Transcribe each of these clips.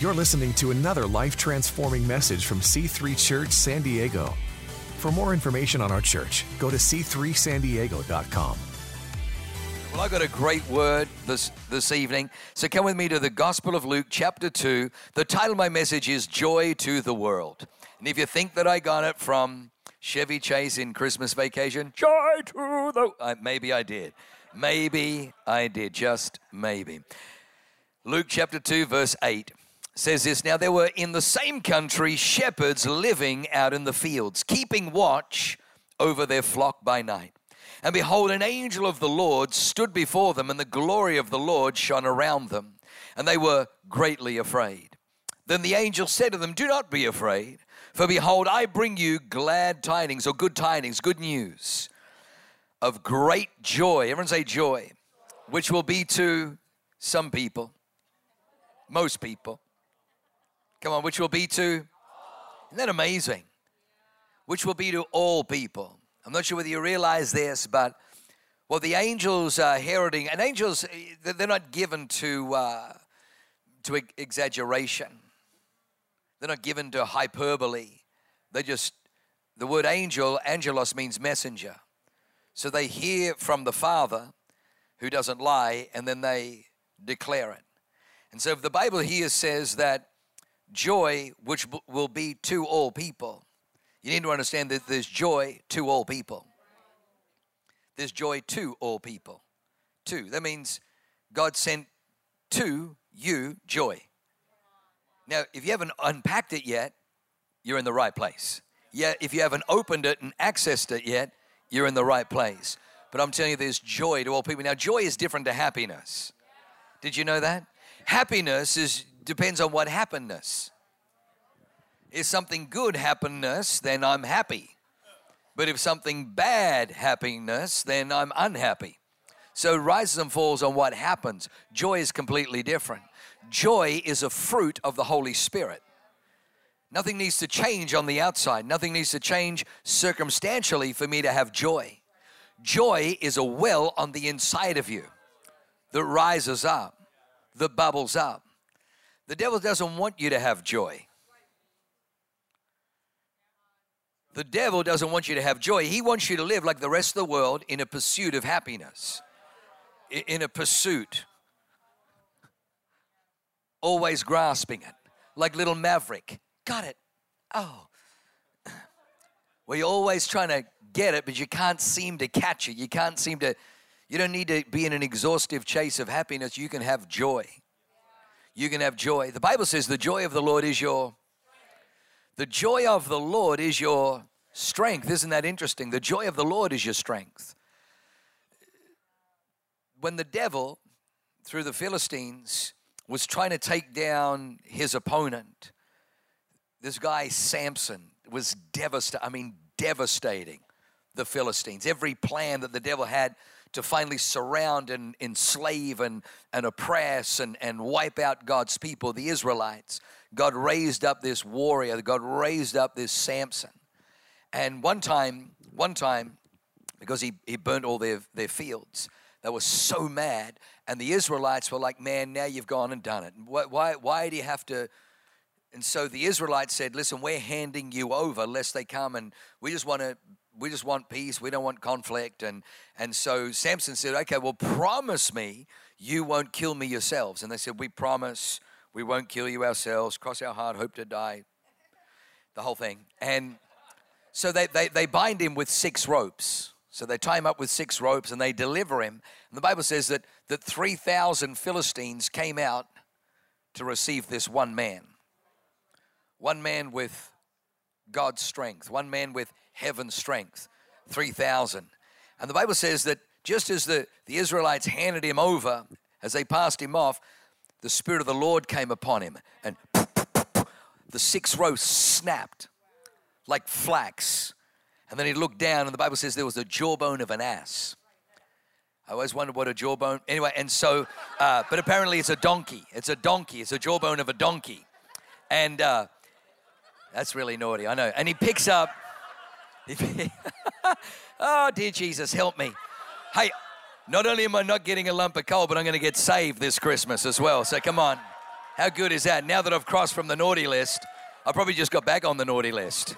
You're listening to another life transforming message from C3 Church San Diego. For more information on our church, go to c3sandiego.com. Well, I got a great word this this evening. So come with me to the Gospel of Luke, chapter 2. The title of my message is Joy to the World. And if you think that I got it from Chevy Chase in Christmas Vacation, Joy to the uh, maybe I did. Maybe I did, just maybe. Luke chapter 2 verse 8 says this Now there were in the same country shepherds living out in the fields, keeping watch over their flock by night. And behold, an angel of the Lord stood before them, and the glory of the Lord shone around them, and they were greatly afraid. Then the angel said to them, Do not be afraid, for behold, I bring you glad tidings, or good tidings, good news of great joy. Everyone say joy, which will be to some people, most people. Come on, which will be to, isn't that amazing? Which will be to all people. I'm not sure whether you realize this, but well, the angels are heralding, and angels, they're not given to, uh, to exaggeration. They're not given to hyperbole. They just, the word angel, angelos means messenger. So they hear from the Father who doesn't lie, and then they declare it. And so if the Bible here says that joy which will be to all people. You need to understand that there's joy to all people. There's joy to all people. To. That means God sent to you joy. Now, if you haven't unpacked it yet, you're in the right place. Yeah, if you haven't opened it and accessed it yet, you're in the right place. But I'm telling you, there's joy to all people. Now, joy is different to happiness. Did you know that? Happiness is depends on what happenness. If something good happenness, then I'm happy. But if something bad happiness, then I'm unhappy. So rises and falls on what happens. Joy is completely different. Joy is a fruit of the Holy Spirit. Nothing needs to change on the outside. Nothing needs to change circumstantially for me to have joy. Joy is a well on the inside of you that rises up, that bubbles up. The devil doesn't want you to have joy. The devil doesn't want you to have joy. He wants you to live like the rest of the world in a pursuit of happiness, in a pursuit, always grasping it, like little maverick. Got it. Oh. Well, you're always trying to get it, but you can't seem to catch it. You can't seem to, you don't need to be in an exhaustive chase of happiness. You can have joy you can have joy. The Bible says the joy of the Lord is your the joy of the Lord is your strength. Isn't that interesting? The joy of the Lord is your strength. When the devil through the Philistines was trying to take down his opponent, this guy Samson was devastating. I mean, devastating the Philistines. Every plan that the devil had to finally surround and enslave and, and oppress and, and wipe out God's people, the Israelites. God raised up this warrior, God raised up this Samson. And one time, one time, because he, he burnt all their, their fields, they were so mad. And the Israelites were like, man, now you've gone and done it. Why, why, why do you have to? And so the Israelites said, listen, we're handing you over lest they come and we just want to we just want peace. We don't want conflict. And, and so Samson said, okay, well, promise me you won't kill me yourselves. And they said, we promise we won't kill you ourselves. Cross our heart, hope to die. The whole thing. And so they, they, they bind him with six ropes. So they tie him up with six ropes and they deliver him. And the Bible says that, that 3,000 Philistines came out to receive this one man. One man with God's strength, one man with heaven's strength 3,000. And the Bible says that just as the, the Israelites handed him over, as they passed him off, the Spirit of the Lord came upon him, and the six rows snapped like flax. And then he looked down, and the Bible says there was the jawbone of an ass. I always wondered what a jawbone. Anyway, and so, uh, but apparently it's a donkey. It's a donkey. It's a jawbone of a donkey, and uh, that's really naughty. I know. And he picks up. oh, dear Jesus, help me. Hey, not only am I not getting a lump of coal, but I'm going to get saved this Christmas as well. So come on. How good is that? Now that I've crossed from the naughty list, I probably just got back on the naughty list.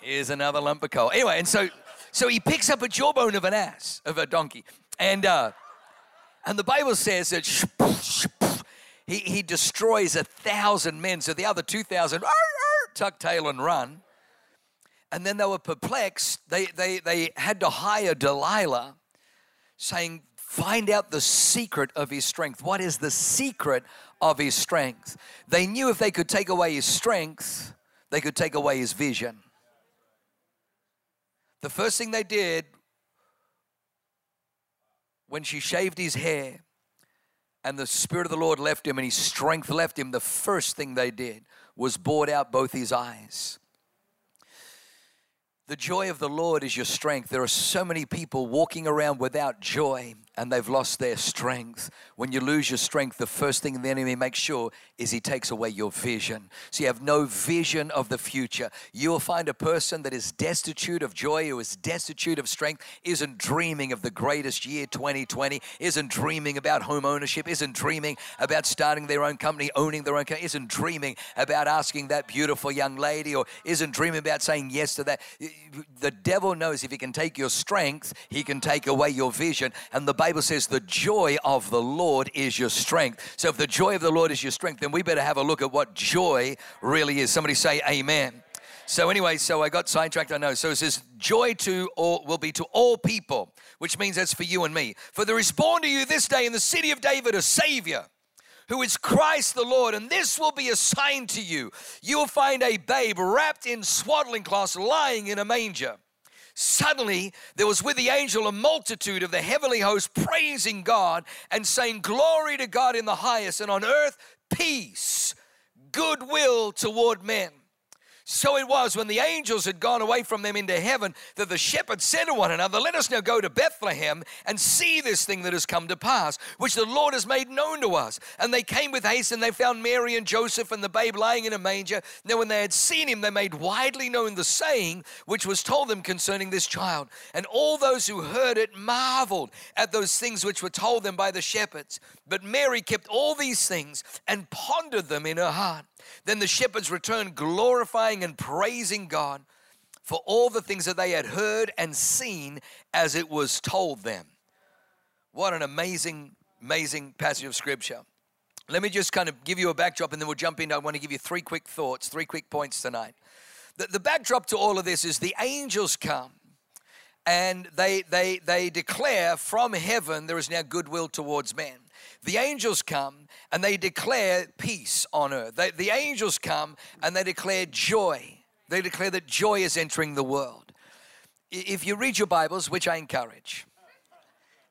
Here's another lump of coal. Anyway, and so so he picks up a jawbone of an ass, of a donkey. And uh, and the Bible says that he, he destroys a thousand men. So the other 2,000 tuck tail and run. And then they were perplexed. They, they, they had to hire Delilah, saying, Find out the secret of his strength. What is the secret of his strength? They knew if they could take away his strength, they could take away his vision. The first thing they did when she shaved his hair and the Spirit of the Lord left him and his strength left him, the first thing they did was bored out both his eyes. The joy of the Lord is your strength. There are so many people walking around without joy and they've lost their strength. When you lose your strength, the first thing the enemy makes sure is he takes away your vision. So you have no vision of the future. You will find a person that is destitute of joy, who is destitute of strength, isn't dreaming of the greatest year 2020, isn't dreaming about home ownership, isn't dreaming about starting their own company, owning their own company, isn't dreaming about asking that beautiful young lady, or isn't dreaming about saying yes to that. The devil knows if he can take your strength, he can take away your vision. And the Bible says the joy of the Lord is your strength. So if the joy of the Lord is your strength, then we better have a look at what joy really is. Somebody say amen. So anyway, so I got sidetracked. I know. So it says, "Joy to all will be to all people," which means that's for you and me. For there is born to you this day in the city of David a Savior, who is Christ the Lord, and this will be a sign to you: you will find a babe wrapped in swaddling cloths, lying in a manger. Suddenly, there was with the angel a multitude of the heavenly host praising God and saying, Glory to God in the highest, and on earth, peace, goodwill toward men. So it was when the angels had gone away from them into heaven that the shepherds said to one another, Let us now go to Bethlehem and see this thing that has come to pass, which the Lord has made known to us. And they came with haste and they found Mary and Joseph and the babe lying in a manger. Now, when they had seen him, they made widely known the saying which was told them concerning this child. And all those who heard it marveled at those things which were told them by the shepherds. But Mary kept all these things and pondered them in her heart. Then the shepherds returned, glorifying and praising God for all the things that they had heard and seen as it was told them. What an amazing, amazing passage of scripture. Let me just kind of give you a backdrop and then we'll jump in. I want to give you three quick thoughts, three quick points tonight. The, the backdrop to all of this is the angels come and they, they, they declare from heaven there is now goodwill towards men. The angels come and they declare peace on earth. They, the angels come and they declare joy. They declare that joy is entering the world. If you read your Bibles, which I encourage,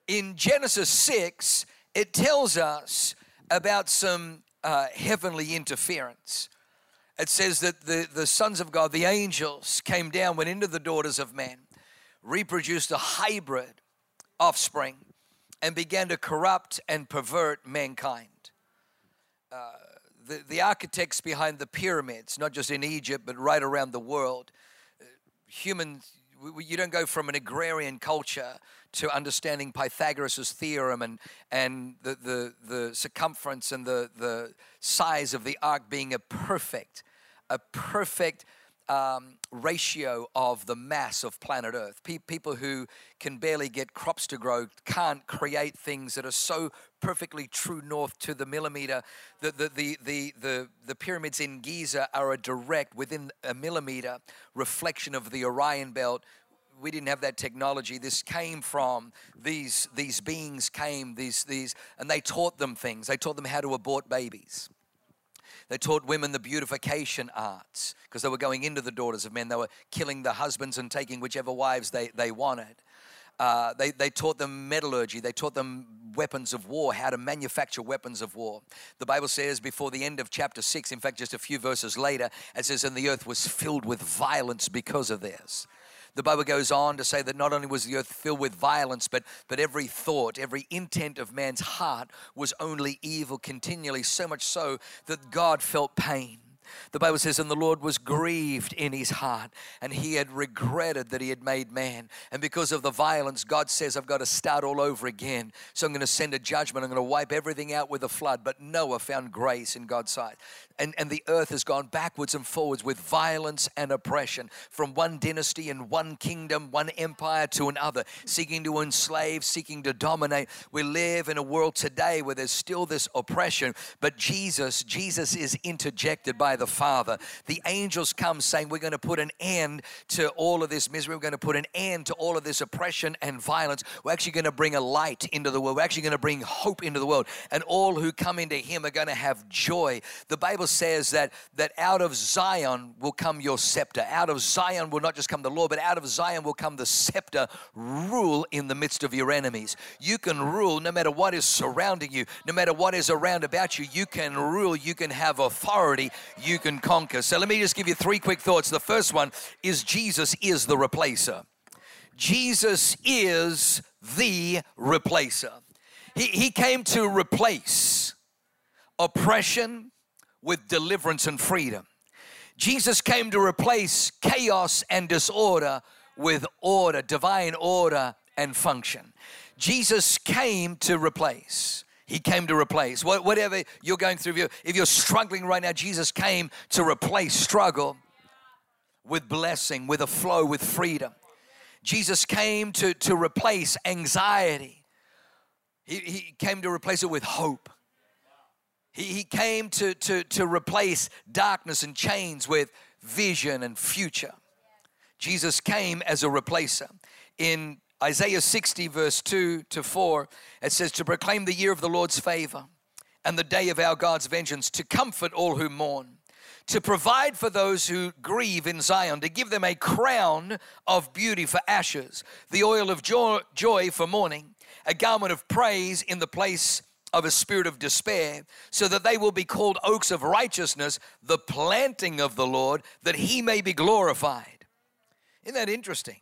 in Genesis 6, it tells us about some uh, heavenly interference. It says that the, the sons of God, the angels, came down, went into the daughters of men, reproduced a hybrid offspring and began to corrupt and pervert mankind. Uh, the, the architects behind the pyramids, not just in Egypt, but right around the world, uh, humans, you don't go from an agrarian culture to understanding Pythagoras' theorem and, and the, the, the circumference and the, the size of the ark being a perfect, a perfect um, ratio of the mass of planet Earth. Pe- people who can barely get crops to grow can't create things that are so perfectly true north to the millimeter. The, the, the, the, the, the pyramids in Giza are a direct, within a millimeter, reflection of the Orion belt, we didn't have that technology. This came from these these beings came these these and they taught them things. They taught them how to abort babies. They taught women the beautification arts because they were going into the daughters of men. They were killing the husbands and taking whichever wives they, they wanted. Uh, they, they taught them metallurgy. They taught them weapons of war, how to manufacture weapons of war. The Bible says before the end of chapter 6, in fact, just a few verses later, it says, And the earth was filled with violence because of this. The Bible goes on to say that not only was the earth filled with violence, but, but every thought, every intent of man's heart was only evil continually, so much so that God felt pain. The Bible says, And the Lord was grieved in his heart, and he had regretted that he had made man. And because of the violence, God says, I've got to start all over again. So I'm going to send a judgment. I'm going to wipe everything out with a flood. But Noah found grace in God's sight. And, and the earth has gone backwards and forwards with violence and oppression from one dynasty and one kingdom, one empire to another, seeking to enslave, seeking to dominate. We live in a world today where there's still this oppression, but Jesus, Jesus is interjected by the Father. The angels come saying, We're going to put an end to all of this misery. We're going to put an end to all of this oppression and violence. We're actually going to bring a light into the world. We're actually going to bring hope into the world. And all who come into Him are going to have joy. The Bible says that, that out of Zion will come your scepter. Out of Zion will not just come the law, but out of Zion will come the scepter. Rule in the midst of your enemies. You can rule no matter what is surrounding you, no matter what is around about you. You can rule, you can have authority, you can conquer. So let me just give you three quick thoughts. The first one is Jesus is the replacer. Jesus is the replacer. He, he came to replace oppression with deliverance and freedom. Jesus came to replace chaos and disorder with order, divine order and function. Jesus came to replace. He came to replace. Whatever you're going through, if you're struggling right now, Jesus came to replace struggle with blessing, with a flow, with freedom. Jesus came to, to replace anxiety. He, he came to replace it with hope. He, he came to, to, to replace darkness and chains with vision and future. Jesus came as a replacer. In Isaiah 60, verse 2 to 4, it says, To proclaim the year of the Lord's favor and the day of our God's vengeance, to comfort all who mourn, to provide for those who grieve in Zion, to give them a crown of beauty for ashes, the oil of joy, joy for mourning, a garment of praise in the place of a spirit of despair, so that they will be called oaks of righteousness, the planting of the Lord, that he may be glorified. Isn't that interesting?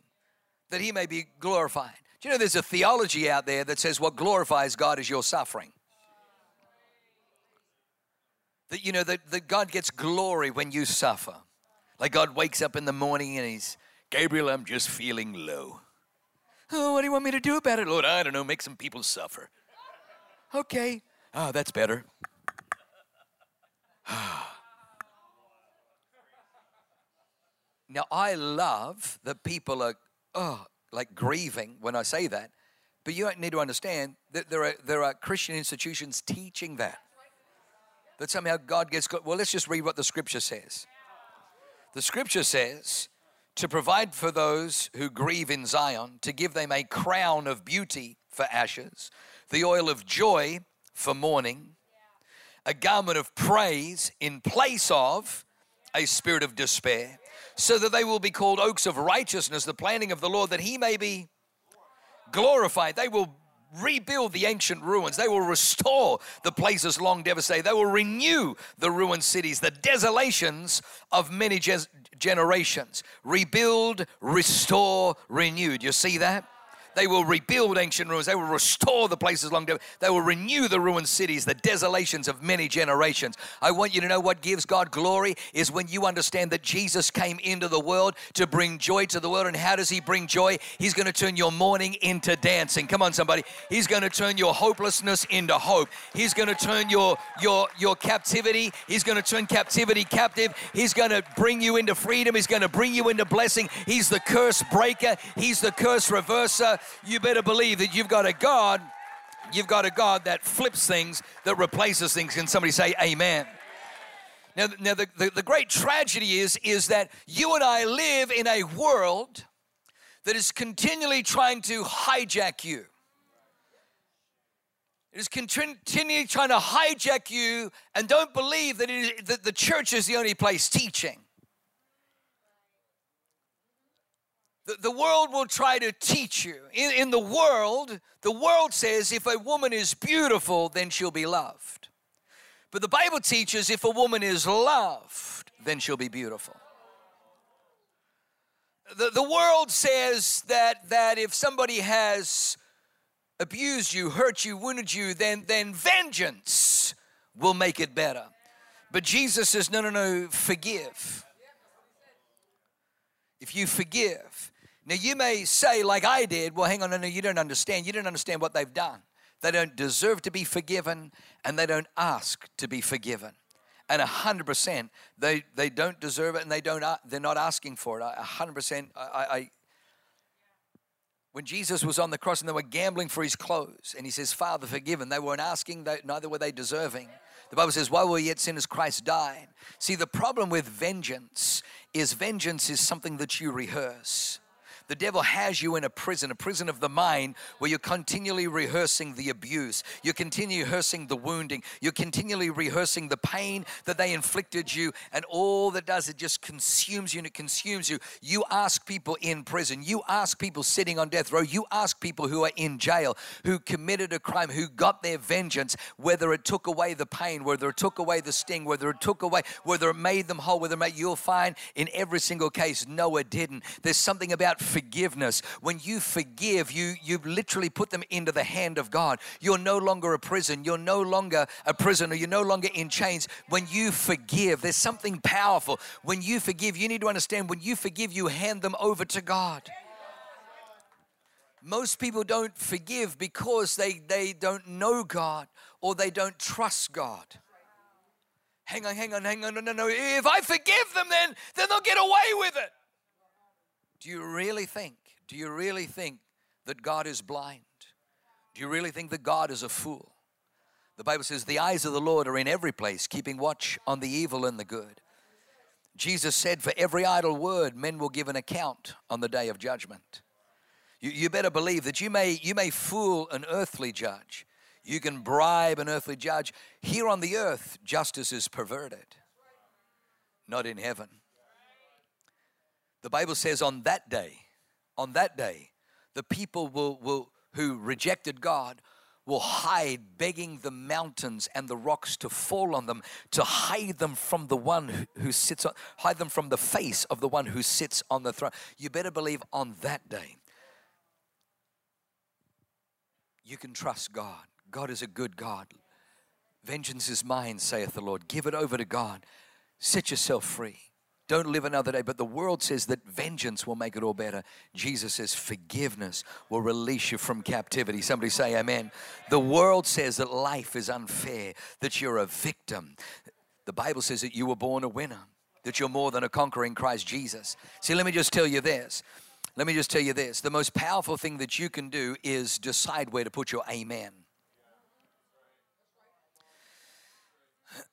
that he may be glorified. Do you know there's a theology out there that says what glorifies God is your suffering? That you know that, that God gets glory when you suffer. Like God wakes up in the morning and he's, Gabriel, I'm just feeling low. Oh, what do you want me to do about it, Lord? I don't know, make some people suffer. Okay. Oh, that's better. now, I love that people are oh, like grieving when I say that. But you don't need to understand that there are, there are Christian institutions teaching that. That somehow God gets, good. well, let's just read what the scripture says. The scripture says, to provide for those who grieve in Zion, to give them a crown of beauty for ashes, the oil of joy for mourning, a garment of praise in place of a spirit of despair, so that they will be called oaks of righteousness, the planting of the Lord, that he may be glorified. They will rebuild the ancient ruins. They will restore the places long devastated. They will renew the ruined cities, the desolations of many generations. Rebuild, restore, renewed. You see that? They will rebuild ancient ruins. They will restore the places long dead. They will renew the ruined cities, the desolations of many generations. I want you to know what gives God glory is when you understand that Jesus came into the world to bring joy to the world. And how does He bring joy? He's going to turn your mourning into dancing. Come on, somebody. He's going to turn your hopelessness into hope. He's going to turn your your your captivity. He's going to turn captivity captive. He's going to bring you into freedom. He's going to bring you into blessing. He's the curse breaker. He's the curse reverser you better believe that you've got a God, you've got a God that flips things, that replaces things. Can somebody say amen? Now, now the, the, the great tragedy is, is that you and I live in a world that is continually trying to hijack you. It is continually trying to hijack you and don't believe that, is, that the church is the only place teaching. The, the world will try to teach you. In, in the world, the world says if a woman is beautiful, then she'll be loved. But the Bible teaches if a woman is loved, then she'll be beautiful. The, the world says that, that if somebody has abused you, hurt you, wounded you, then, then vengeance will make it better. But Jesus says, no, no, no, forgive. If you forgive. Now, you may say, like I did, well, hang on, no, no, you don't understand. You don't understand what they've done. They don't deserve to be forgiven, and they don't ask to be forgiven. And 100%, they, they don't deserve it, and they don't, they're not asking for it. 100%, I, I when Jesus was on the cross and they were gambling for his clothes, and he says, Father, forgive them, they weren't asking, they, neither were they deserving. The Bible says, While we were yet sinners, Christ died. See, the problem with vengeance is vengeance is something that you rehearse. The devil has you in a prison, a prison of the mind, where you're continually rehearsing the abuse. You're continually rehearsing the wounding. You're continually rehearsing the pain that they inflicted you. And all that does, it just consumes you and it consumes you. You ask people in prison. You ask people sitting on death row. You ask people who are in jail, who committed a crime, who got their vengeance, whether it took away the pain, whether it took away the sting, whether it took away, whether it made them whole, whether it made, you'll find in every single case, no, it didn't. There's something about forgiveness. When you forgive, you you literally put them into the hand of God. You're no longer a prison. You're no longer a prisoner. You're no longer in chains. When you forgive, there's something powerful. When you forgive, you need to understand when you forgive, you hand them over to God. Most people don't forgive because they, they don't know God or they don't trust God. Hang on, hang on, hang on, no, no, no. If I forgive them, then, then they'll get away with it. Do you really think, do you really think that God is blind? Do you really think that God is a fool? The Bible says, The eyes of the Lord are in every place, keeping watch on the evil and the good. Jesus said, For every idle word, men will give an account on the day of judgment. You, you better believe that you may, you may fool an earthly judge, you can bribe an earthly judge. Here on the earth, justice is perverted, not in heaven. The Bible says on that day, on that day, the people will, will who rejected God will hide, begging the mountains and the rocks to fall on them, to hide them from the one who, who sits on, hide them from the face of the one who sits on the throne. You better believe on that day, you can trust God. God is a good God. Vengeance is mine, saith the Lord. Give it over to God. Set yourself free. Don't live another day. But the world says that vengeance will make it all better. Jesus says forgiveness will release you from captivity. Somebody say amen. The world says that life is unfair, that you're a victim. The Bible says that you were born a winner, that you're more than a conqueror in Christ Jesus. See, let me just tell you this. Let me just tell you this. The most powerful thing that you can do is decide where to put your amen.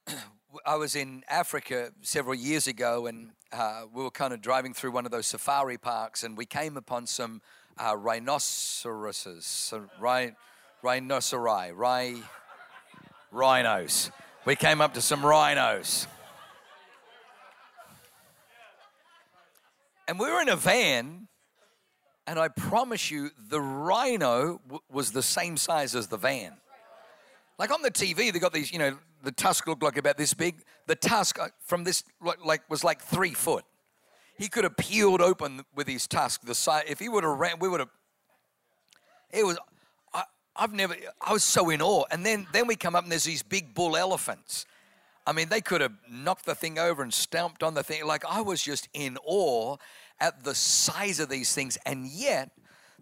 I was in Africa several years ago, and uh, we were kind of driving through one of those safari parks, and we came upon some uh, rhinoceroses, so rhi- rhinoceri, rhi- rhinos. We came up to some rhinos. And we were in a van, and I promise you, the rhino w- was the same size as the van. Like on the TV, they got these, you know, the tusk looked like about this big. The tusk uh, from this like was like three foot. He could have peeled open with his tusk. The side, if he would have ran, we would have. It was. I, I've never. I was so in awe. And then then we come up and there's these big bull elephants. I mean, they could have knocked the thing over and stamped on the thing. Like I was just in awe at the size of these things, and yet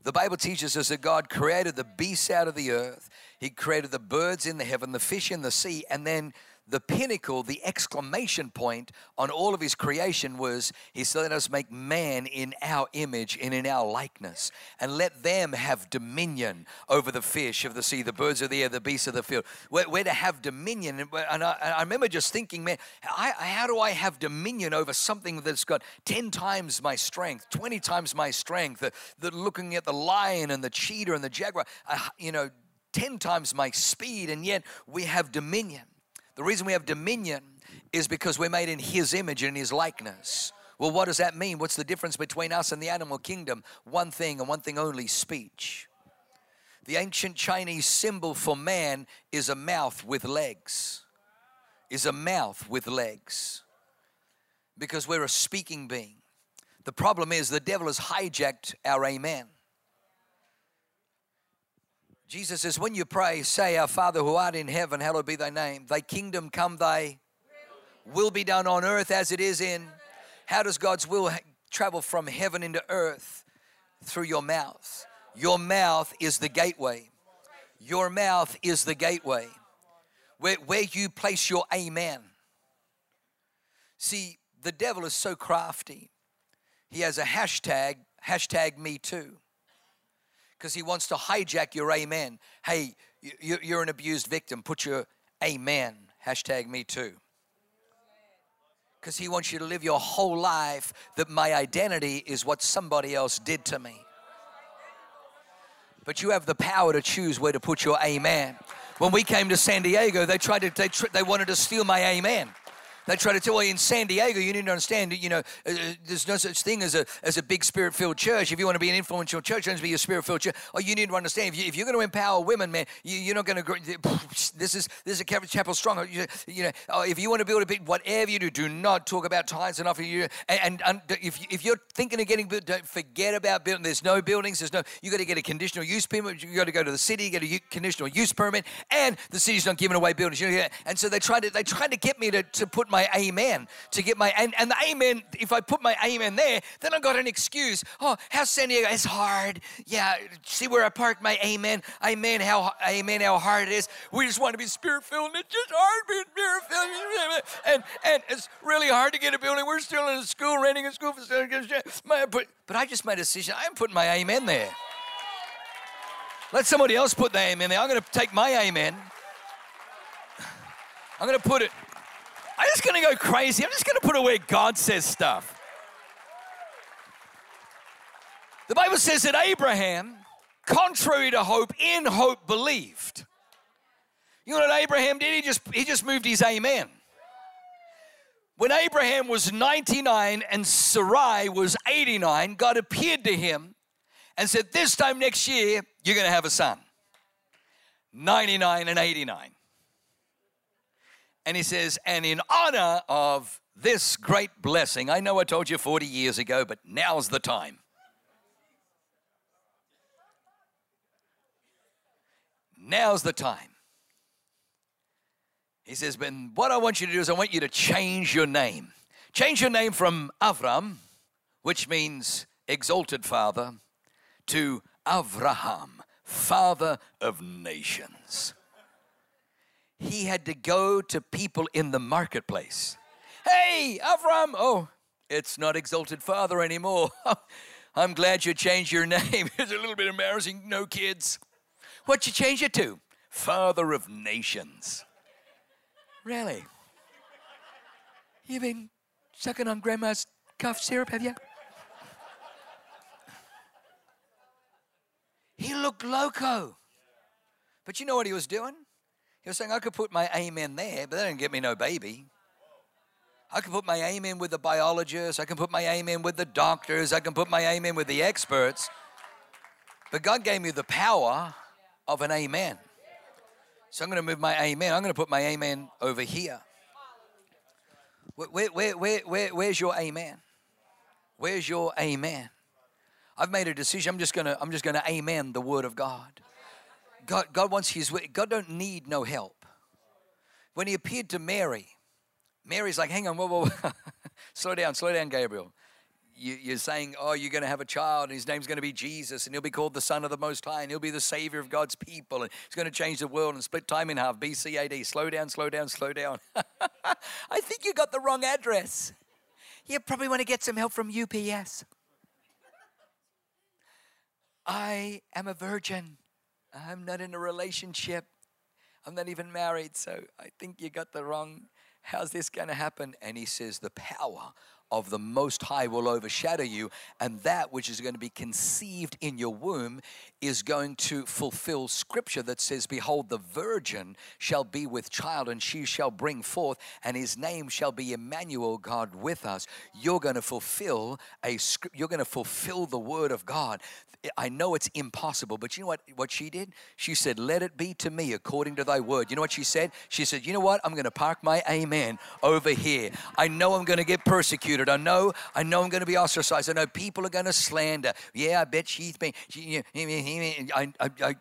the Bible teaches us that God created the beasts out of the earth, He created the birds in the heaven, the fish in the sea, and then the pinnacle, the exclamation point on all of his creation was he said, Let us make man in our image and in our likeness, and let them have dominion over the fish of the sea, the birds of the air, the beasts of the field. We're, we're to have dominion. And I, I, remember just thinking, man, I, how do I have dominion over something that's got 10 times my strength, 20 times my strength? The, the looking at the lion and the cheetah and the jaguar, uh, you know, 10 times my speed, and yet we have dominion. The reason we have dominion is because we're made in His image and His likeness. Well, what does that mean? What's the difference between us and the animal kingdom? One thing and one thing only speech. The ancient Chinese symbol for man is a mouth with legs. Is a mouth with legs. Because we're a speaking being. The problem is the devil has hijacked our amen. Jesus says, when you pray, say, Our Father who art in heaven, hallowed be thy name. Thy kingdom come, thy will be done on earth as it is in. How does God's will travel from heaven into earth? Through your mouth. Your mouth is the gateway. Your mouth is the gateway where, where you place your amen. See, the devil is so crafty. He has a hashtag, hashtag me too, because he wants to hijack your amen. Hey, you're an abused victim. Put your amen, hashtag me too. Because he wants you to live your whole life that my identity is what somebody else did to me. But you have the power to choose where to put your amen. When we came to San Diego, they tried to, they, they wanted to steal my amen. They try to tell you in San Diego, you need to understand, you know, uh, uh, there's no such thing as a, as a big spirit filled church. If you want to be an influential church, you want to be a spirit filled church. Oh, you need to understand, if, you, are going to empower women, man, you, are not going to, this is this is a chapel strong. You, you know, oh, if you want to build a big, whatever you do, do not talk about tithes and offering. You, and, and, if, if you're thinking of getting built, don't forget about building. There's no buildings, there's no, you got to get a conditional use permit. You got to go to the city, get a conditional use permit, and the city's not giving away buildings. You know, and so they tried to, they tried to get me to, to put my my amen to get my and, and the amen if i put my amen there then i got an excuse. Oh how san diego it's hard. Yeah see where i parked my amen. Amen how amen how hard it is. We just want to be spirit filled and it's just hard being spirit filled. And and it's really hard to get a building. We're still in a school renting a school facility. But, but i just made a decision. I'm putting my amen there. Let somebody else put the amen there. I'm going to take my amen. I'm going to put it I'm just going to go crazy. I'm just going to put it where God says stuff. The Bible says that Abraham, contrary to hope, in hope believed. You know what Abraham did? He just he just moved his amen. When Abraham was 99 and Sarai was 89, God appeared to him and said, This time next year, you're going to have a son. 99 and 89. And he says, and in honor of this great blessing, I know I told you 40 years ago, but now's the time. Now's the time. He says, but what I want you to do is I want you to change your name. Change your name from Avram, which means exalted father, to Avraham, father of nations he had to go to people in the marketplace. Hey, Avram! Oh, it's not Exalted Father anymore. I'm glad you changed your name. it's a little bit embarrassing. No kids. What'd you change it to? Father of Nations. Really? You've been sucking on grandma's cough syrup, have you? He looked loco. But you know what he was doing? Saying, I could put my amen there, but that didn't get me no baby. I can put my amen with the biologists. I can put my amen with the doctors. I can put my amen with the experts. But God gave me the power of an amen. So I'm going to move my amen. I'm going to put my amen over here. Where, where, where, where, where's your amen? Where's your amen? I've made a decision. I'm just to I'm just going to amen the word of God. God, God wants his way. God don't need no help. When he appeared to Mary, Mary's like, hang on, whoa, whoa, whoa. slow down, slow down, Gabriel. You, are saying, oh, you're going to have a child, and his name's going to be Jesus, and he'll be called the Son of the Most High, and he'll be the Savior of God's people, and he's going to change the world and split time in half. BCAD. Slow down, slow down, slow down. I think you got the wrong address. You probably want to get some help from UPS. I am a virgin. I'm not in a relationship. I'm not even married, so I think you got the wrong. How's this going to happen? And he says, The power of the Most High will overshadow you, and that which is going to be conceived in your womb is going to fulfill scripture that says, Behold, the virgin shall be with child, and she shall bring forth, and his name shall be Emmanuel, God with us. You're going to fulfill a you're going to fulfill the word of God. I know it's impossible, but you know what, what she did? She said, Let it be to me according to thy word. You know what she said? She said, You know what? I'm going to park my amen over here. I know I'm going to get persecuted. I know, I know I'm going to be ostracized. I know people are going to slander. Yeah, I bet she's been, she, I, I, I,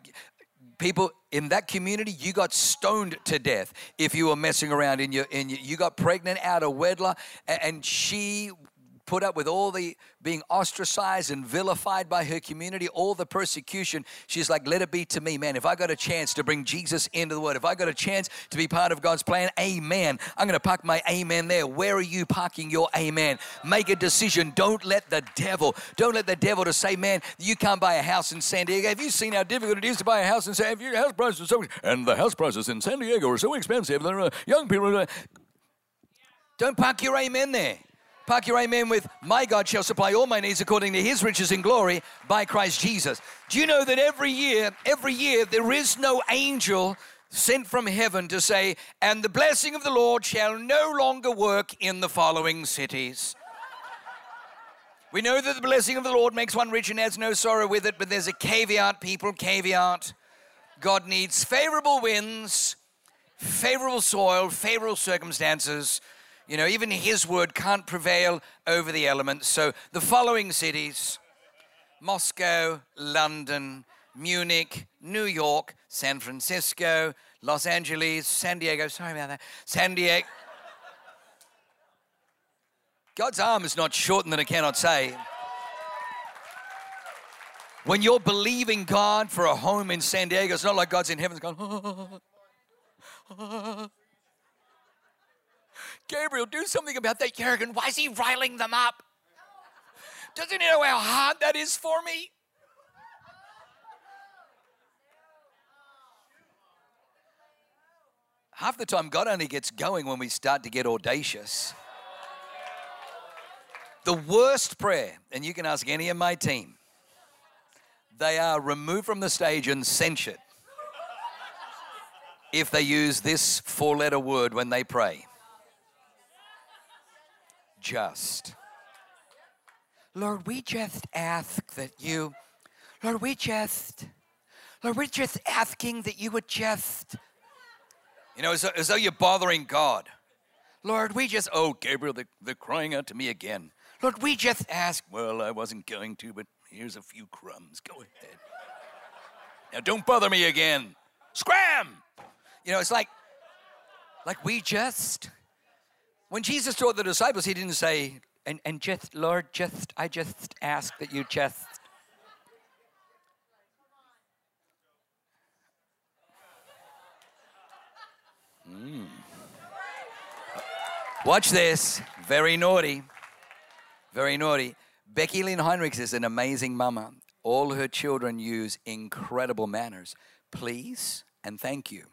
people in that community, you got stoned to death if you were messing around in your, in your you got pregnant out of wedlock, and she put up with all the being ostracized and vilified by her community, all the persecution. She's like, let it be to me, man. If I got a chance to bring Jesus into the world, if I got a chance to be part of God's plan, amen. I'm going to park my amen there. Where are you parking your amen? Make a decision. Don't let the devil, don't let the devil to say, man, you can't buy a house in San Diego. Have you seen how difficult it is to buy a house in San Diego? House prices so, and the house prices in San Diego are so expensive. There are young people. Don't park your amen there. Park your amen with, My God shall supply all my needs according to his riches in glory by Christ Jesus. Do you know that every year, every year, there is no angel sent from heaven to say, And the blessing of the Lord shall no longer work in the following cities. We know that the blessing of the Lord makes one rich and adds no sorrow with it, but there's a caveat, people, caveat. God needs favorable winds, favorable soil, favorable circumstances you know, even his word can't prevail over the elements. So the following cities Moscow, London, Munich, New York, San Francisco, Los Angeles, San Diego. Sorry about that. San Diego. God's arm is not shortened than it cannot say. When you're believing God for a home in San Diego, it's not like God's in heaven going, ah, ah, ah, Gabriel, do something about that Jurgen. Why is he riling them up? Doesn't he know how hard that is for me? Half the time, God only gets going when we start to get audacious. The worst prayer, and you can ask any of my team, they are removed from the stage and censured if they use this four letter word when they pray just. Lord, we just ask that you, Lord, we just, Lord, we're just asking that you would just, you know, as, as though you're bothering God. Lord, we just, oh, Gabriel, they're, they're crying out to me again. Lord, we just ask, well, I wasn't going to, but here's a few crumbs. Go ahead. Now, don't bother me again. Scram! You know, it's like, like we just, when Jesus taught the disciples, he didn't say, and, and just, Lord, just, I just ask that you just. Mm. Watch this. Very naughty. Very naughty. Becky Lynn Heinrichs is an amazing mama. All her children use incredible manners. Please and thank you.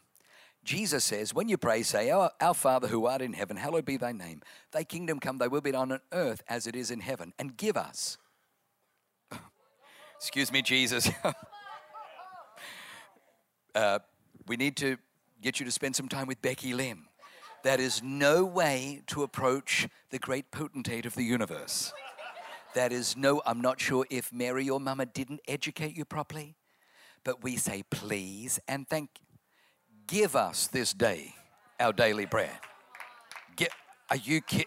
Jesus says, when you pray, say, our, our, Father who art in heaven, hallowed be thy name. Thy kingdom come, thy will be done on earth as it is in heaven. And give us. Excuse me, Jesus. uh, we need to get you to spend some time with Becky Lim. That is no way to approach the great potentate of the universe. That is no, I'm not sure if Mary, your mama, didn't educate you properly, but we say please and thank Give us this day our daily bread. Get, are you kidding?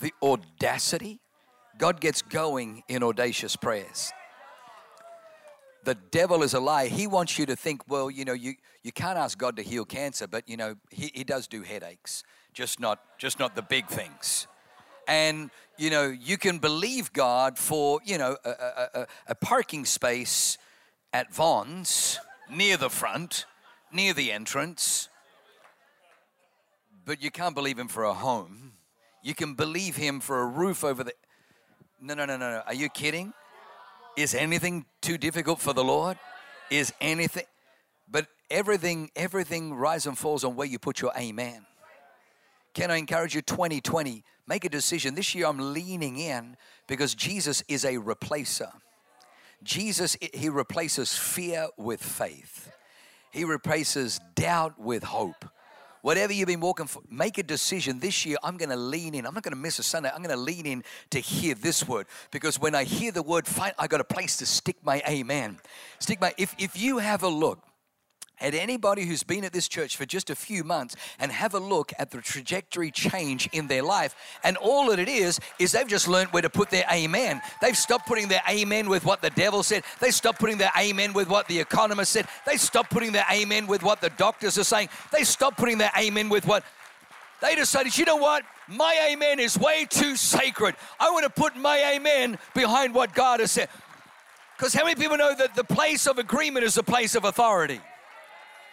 The audacity? God gets going in audacious prayers. The devil is a lie. He wants you to think, well, you know, you, you can't ask God to heal cancer, but you know, he, he does do headaches, just not just not the big things. And you know, you can believe God for, you know, a, a, a parking space at Vons near the front near the entrance, but you can't believe him for a home. You can believe him for a roof over the. No, no, no, no, no. Are you kidding? Is anything too difficult for the Lord? Is anything. But everything, everything rises and falls on where you put your amen. Can I encourage you 2020? Make a decision. This year I'm leaning in because Jesus is a replacer. Jesus, he replaces fear with faith. He replaces doubt with hope. Whatever you've been walking for, make a decision this year. I'm going to lean in. I'm not going to miss a Sunday. I'm going to lean in to hear this word because when I hear the word I got a place to stick my amen. Stick my, if, if you have a look had anybody who's been at this church for just a few months and have a look at the trajectory change in their life. And all that it is, is they've just learned where to put their amen. They've stopped putting their amen with what the devil said. They stopped putting their amen with what the economist said. They stopped putting their amen with what the doctors are saying. They stopped putting their amen with what they decided, you know what? My amen is way too sacred. I want to put my amen behind what God has said. Because how many people know that the place of agreement is a place of authority?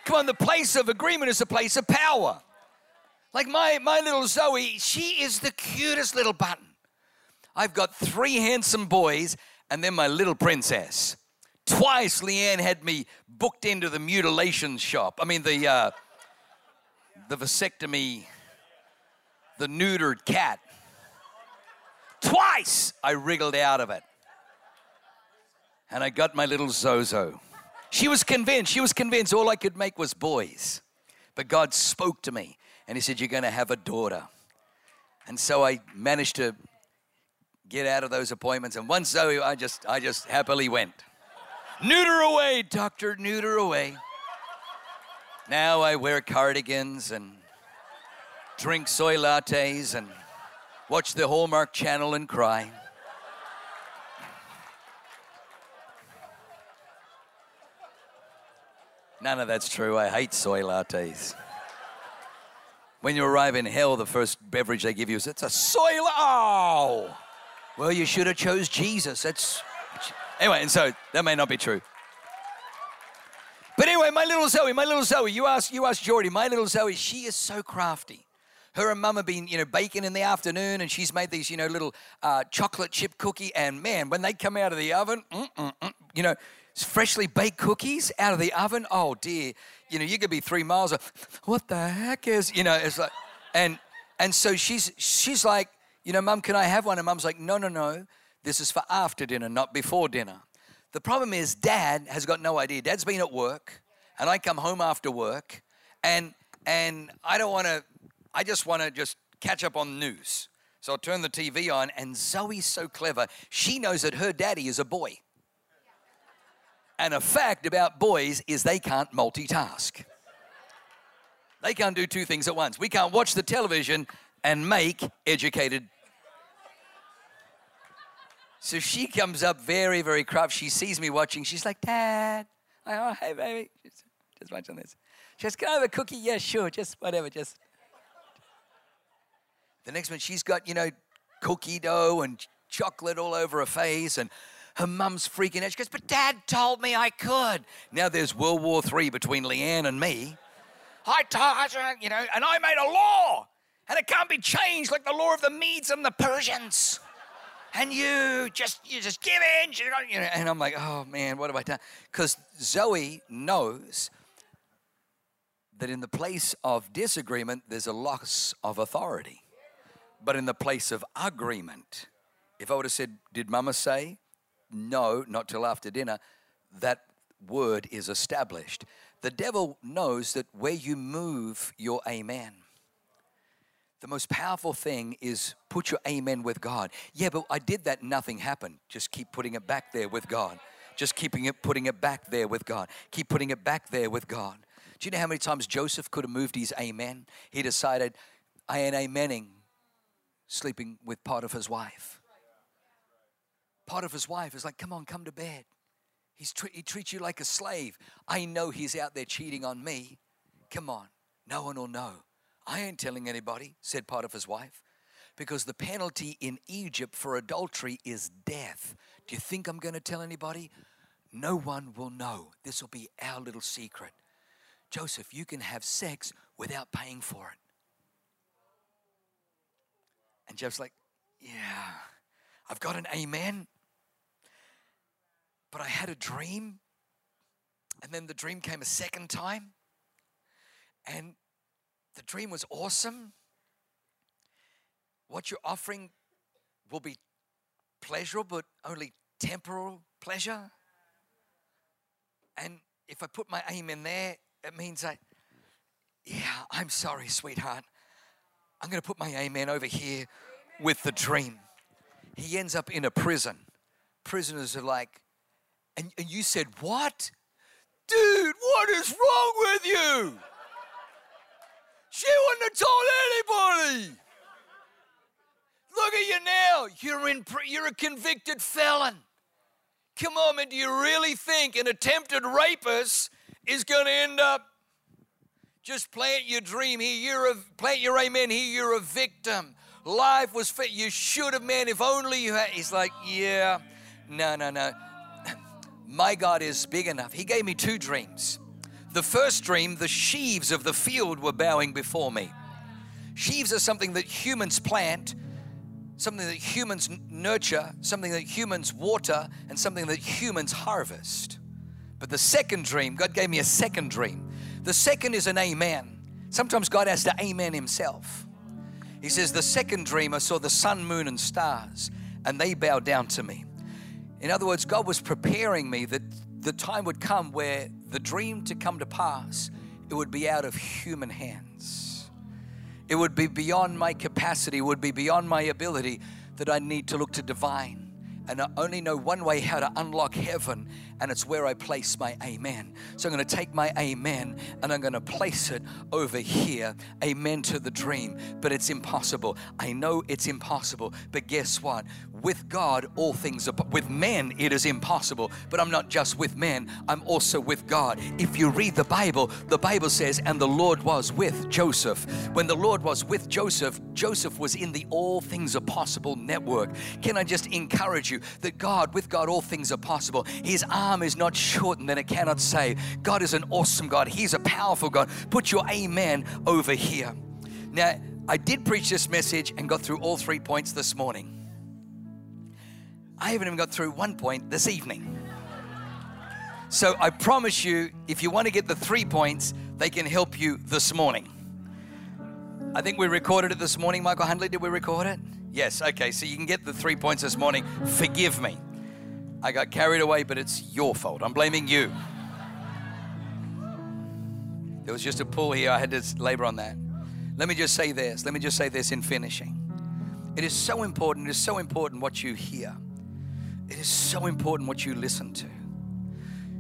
Come on, the place of agreement is a place of power. Like my, my little Zoe, she is the cutest little button. I've got three handsome boys and then my little princess. Twice Leanne had me booked into the mutilation shop. I mean, the, uh, the vasectomy the neutered cat. Twice I wriggled out of it. And I got my little Zozo. She was convinced, she was convinced all I could make was boys. But God spoke to me and He said, You're going to have a daughter. And so I managed to get out of those appointments. And once Zoe, I just, I just happily went. Neuter away, doctor, neuter away. Now I wear cardigans and drink soy lattes and watch the Hallmark channel and cry. None of that's true. I hate soy lattes. When you arrive in hell, the first beverage they give you is it's a soy latte. Oh, well, you should have chose Jesus. That's anyway, and so that may not be true. But anyway, my little Zoe, my little Zoe, you asked, you asked Jordy, my little Zoe, she is so crafty her and mum have been, you know, baking in the afternoon and she's made these, you know, little uh, chocolate chip cookie. And man, when they come out of the oven, mm, mm, mm, you know, freshly baked cookies out of the oven, oh dear, you know, you could be three miles. Of, what the heck is, you know, it's like, and and so she's she's like, you know, mum, can I have one? And mum's like, no, no, no, this is for after dinner, not before dinner. The problem is, dad has got no idea. Dad's been at work, and I come home after work, and and I don't want to I just want to just catch up on news. So I turn the TV on, and Zoe's so clever. She knows that her daddy is a boy. And a fact about boys is they can't multitask. They can't do two things at once. We can't watch the television and make educated. So she comes up very, very crafty. She sees me watching. She's like, Dad. I, oh, hey, baby. Just, watching this. She goes, Can I have a cookie? Yeah, sure. Just whatever. Just. The next one, she's got, you know, cookie dough and chocolate all over her face, and her mum's freaking out. She goes, But dad told me I could. Now there's World War III between Leanne and me. I told you know, and I made a law, and it can't be changed like the law of the Medes and the Persians. And you just you just give in, you know, and I'm like, oh man, what have I done? Because Zoe knows that in the place of disagreement, there's a loss of authority. But in the place of agreement, if I would have said, Did mama say? No, not till after dinner, that word is established. The devil knows that where you move your amen, the most powerful thing is put your amen with God. Yeah, but I did that, nothing happened. Just keep putting it back there with God. Just keeping it, putting it back there with God. Keep putting it back there with God. Do you know how many times Joseph could have moved his amen? He decided, I ain't amening sleeping with Potiphar's wife. Potiphar's wife is like, come on, come to bed. He's tre- he treats you like a slave. I know he's out there cheating on me. Come on, no one will know. I ain't telling anybody, said Potiphar's wife, because the penalty in Egypt for adultery is death. Do you think I'm going to tell anybody? No one will know. This will be our little secret. Joseph, you can have sex without paying for it. And Jeff's like, Yeah, I've got an amen. But I had a dream. And then the dream came a second time. And the dream was awesome. What you're offering will be pleasurable, but only temporal pleasure. And if I put my amen there, it means I, yeah, I'm sorry, sweetheart. I'm going to put my amen over here with the dream. He ends up in a prison. Prisoners are like, and, and you said, What? Dude, what is wrong with you? She wouldn't have told anybody. Look at you now. You're in. You're a convicted felon. Come on, man. Do you really think an attempted rapist is going to end up? Just plant your dream here. You're a plant your amen here. You're a victim. Life was fit. You should have, man. If only you had. He's like, yeah, no, no, no. My God is big enough. He gave me two dreams. The first dream, the sheaves of the field were bowing before me. Sheaves are something that humans plant, something that humans nurture, something that humans water, and something that humans harvest. But the second dream, God gave me a second dream. The second is an amen. Sometimes God has to amen himself. He says, The second dream, I saw the sun, moon, and stars, and they bowed down to me. In other words, God was preparing me that the time would come where the dream to come to pass, it would be out of human hands. It would be beyond my capacity, it would be beyond my ability that I need to look to divine. And I only know one way how to unlock heaven, and it's where I place my amen. So I'm going to take my amen and I'm going to place it over here. Amen to the dream. But it's impossible. I know it's impossible. But guess what? With God, all things are, with men, it is impossible. But I'm not just with men, I'm also with God. If you read the Bible, the Bible says, and the Lord was with Joseph. When the Lord was with Joseph, Joseph was in the All Things Are Possible network. Can I just encourage you that God, with God, all things are possible? His arm is not shortened and it cannot save. God is an awesome God, He's a powerful God. Put your amen over here. Now, I did preach this message and got through all three points this morning. I haven't even got through one point this evening. So I promise you, if you want to get the three points, they can help you this morning. I think we recorded it this morning, Michael Hundley. Did we record it? Yes, okay. So you can get the three points this morning. Forgive me. I got carried away, but it's your fault. I'm blaming you. There was just a pull here. I had to labor on that. Let me just say this. Let me just say this in finishing. It is so important. It is so important what you hear. It is so important what you listen to.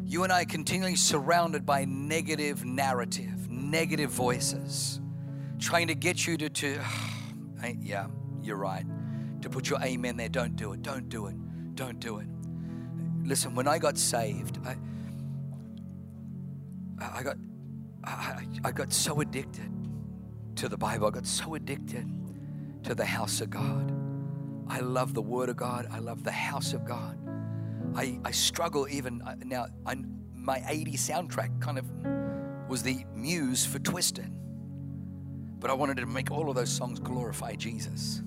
You and I are continually surrounded by negative narrative, negative voices, trying to get you to, to yeah, you're right, to put your amen there. Don't do it, don't do it, don't do it. Listen, when I got saved, I, I got, I, I got so addicted to the Bible. I got so addicted to the house of God. I love the Word of God. I love the house of God. I, I struggle even uh, now. I, my 80 soundtrack kind of was the muse for Twisted. But I wanted to make all of those songs glorify Jesus.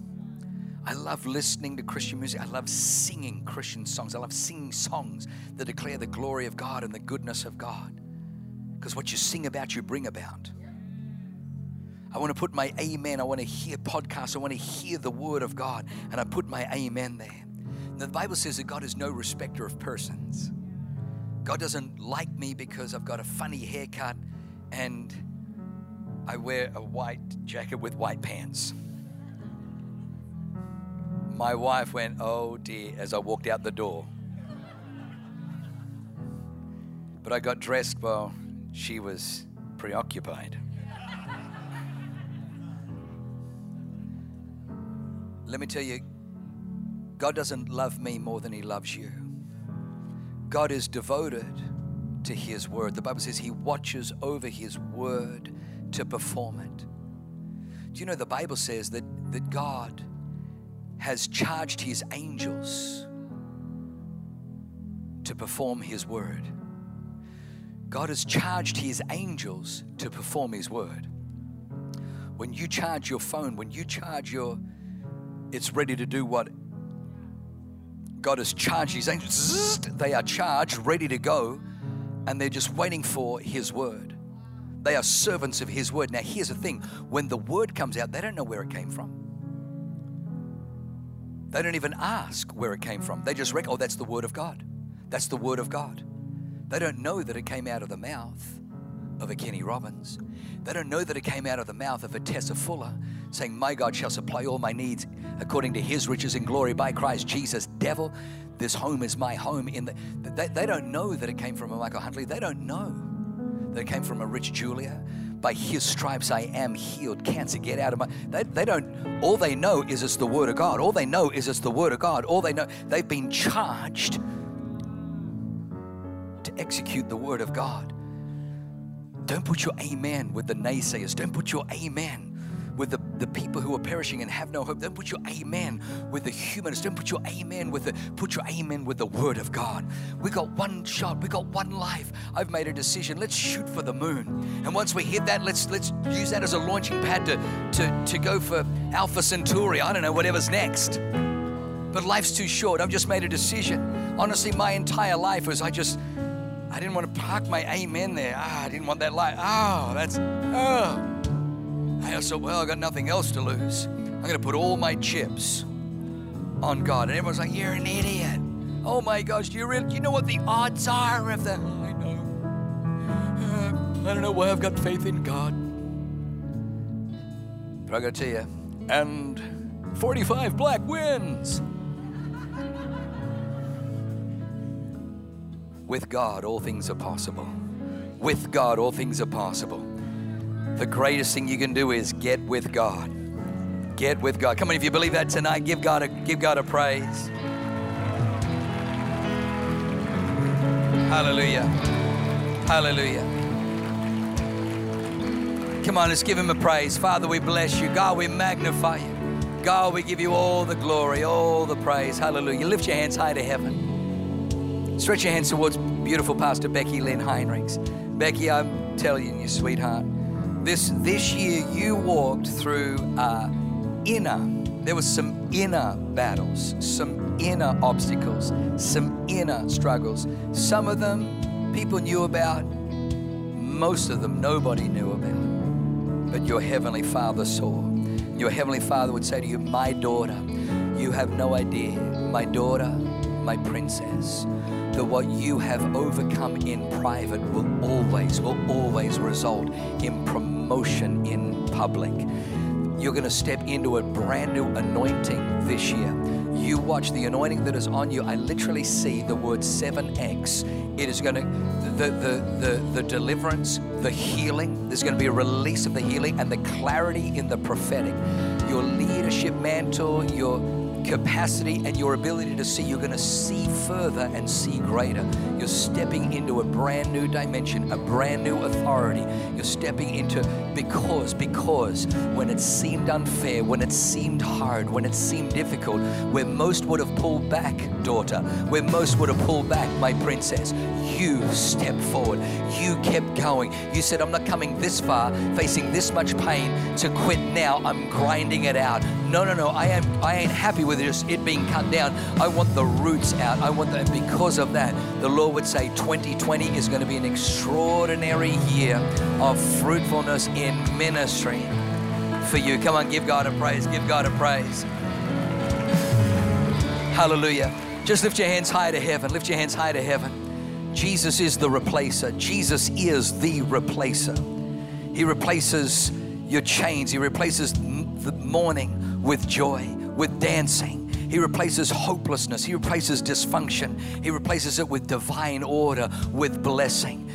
I love listening to Christian music. I love singing Christian songs. I love singing songs that declare the glory of God and the goodness of God. Because what you sing about, you bring about. I want to put my amen. I want to hear podcasts. I want to hear the word of God. And I put my amen there. Now, the Bible says that God is no respecter of persons. God doesn't like me because I've got a funny haircut and I wear a white jacket with white pants. My wife went, Oh dear, as I walked out the door. But I got dressed while she was preoccupied. Let me tell you, God doesn't love me more than He loves you. God is devoted to His word. The Bible says He watches over His word to perform it. Do you know the Bible says that, that God has charged His angels to perform His word? God has charged His angels to perform His word. When you charge your phone, when you charge your it's ready to do what God has charged His angels. They are charged, ready to go, and they're just waiting for His word. They are servants of His word. Now, here's the thing when the word comes out, they don't know where it came from. They don't even ask where it came from. They just reckon, oh, that's the word of God. That's the word of God. They don't know that it came out of the mouth of a Kenny Robbins. They don't know that it came out of the mouth of a Tessa Fuller saying, My God shall supply all my needs according to his riches and glory by Christ Jesus. Devil, this home is my home. In the, they, they don't know that it came from a Michael Huntley. They don't know that it came from a Rich Julia. By his stripes I am healed. Cancer, get out of my. They, they don't. All they know is it's the word of God. All they know is it's the word of God. All they know, they've been charged to execute the word of God. Don't put your amen with the naysayers. Don't put your amen with the, the people who are perishing and have no hope. Don't put your amen with the humanists. Don't put your amen with the put your amen with the word of God. We got one shot, we got one life. I've made a decision. Let's shoot for the moon. And once we hit that, let's let's use that as a launching pad to to, to go for Alpha Centauri. I don't know, whatever's next. But life's too short. I've just made a decision. Honestly, my entire life was I just I didn't want to park my amen there. Ah, I didn't want that light. Oh, that's oh. I also, well, I got nothing else to lose. I'm going to put all my chips on God. And everyone's like, you're an idiot. Oh my gosh, do you really, do you know what the odds are of that? Oh, I know. Uh, I don't know why I've got faith in God. But I got to tell you, and 45 black wins. With God, all things are possible. With God, all things are possible the greatest thing you can do is get with God. Get with God. Come on, if you believe that tonight, give God a give God a praise. Hallelujah. Hallelujah. Come on, let's give him a praise. Father, we bless you. God, we magnify you. God, we give you all the glory, all the praise. Hallelujah. Lift your hands high to heaven. Stretch your hands towards beautiful Pastor Becky Lynn Heinrichs. Becky, I'm telling you, sweetheart, this this year you walked through uh, inner there was some inner battles some inner obstacles some inner struggles. Some of them people knew about most of them nobody knew about. But your heavenly father saw. Your heavenly father would say to you my daughter you have no idea. My daughter my princess that what you have overcome in private will always, will always result in promotion in public. You're going to step into a brand new anointing this year. You watch the anointing that is on you. I literally see the word 7x. It is going to, the, the, the, the deliverance, the healing, there's going to be a release of the healing and the clarity in the prophetic. Your leadership mantle, your capacity and your ability to see, you're going to see further and see greater. You're stepping into a brand new dimension, a brand new authority. You're stepping into because, because when it seemed unfair, when it seemed hard, when it seemed difficult, where most would have pulled back, daughter, where most would have pulled back, my princess, you stepped forward. You kept going. You said, I'm not coming this far, facing this much pain to quit now. I'm grinding it out. No, no, no. I am I ain't happy with just it being cut down. I want the roots out. I want that because of that, the Lord would say 2020 is going to be an extraordinary year of fruitfulness in ministry for you. Come on, give God a praise. Give God a praise. Hallelujah. Just lift your hands high to heaven. Lift your hands high to heaven. Jesus is the replacer. Jesus is the replacer. He replaces your chains. He replaces the mourning with joy, with dancing. He replaces hopelessness. He replaces dysfunction. He replaces it with divine order, with blessing.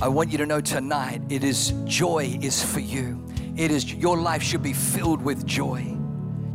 I want you to know tonight it is joy is for you. It is your life should be filled with joy.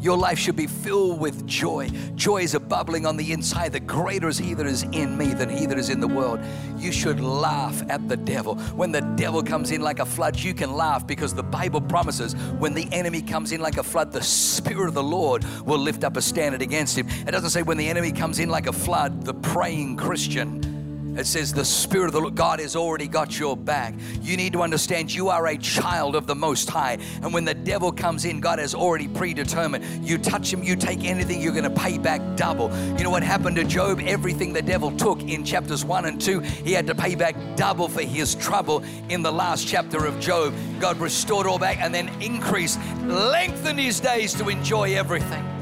Your life should be filled with joy. Joy is a bubbling on the inside. The greater is He that is in me than He that is in the world. You should laugh at the devil. When the devil comes in like a flood, you can laugh because the Bible promises when the enemy comes in like a flood, the Spirit of the Lord will lift up a standard against him. It doesn't say when the enemy comes in like a flood, the praying Christian it says the Spirit of the Lord, God has already got your back. You need to understand you are a child of the Most High. And when the devil comes in, God has already predetermined. You touch him, you take anything, you're going to pay back double. You know what happened to Job? Everything the devil took in chapters 1 and 2, he had to pay back double for his trouble in the last chapter of Job. God restored all back and then increased, lengthened his days to enjoy everything.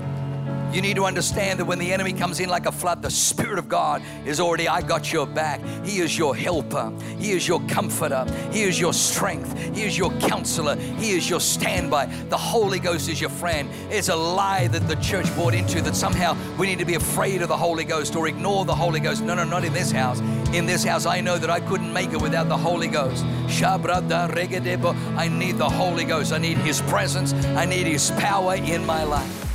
You need to understand that when the enemy comes in like a flood, the Spirit of God is already, I got your back. He is your helper. He is your comforter. He is your strength. He is your counselor. He is your standby. The Holy Ghost is your friend. It's a lie that the church bought into that somehow we need to be afraid of the Holy Ghost or ignore the Holy Ghost. No, no, not in this house. In this house, I know that I couldn't make it without the Holy Ghost. I need the Holy Ghost. I need His presence. I need His power in my life.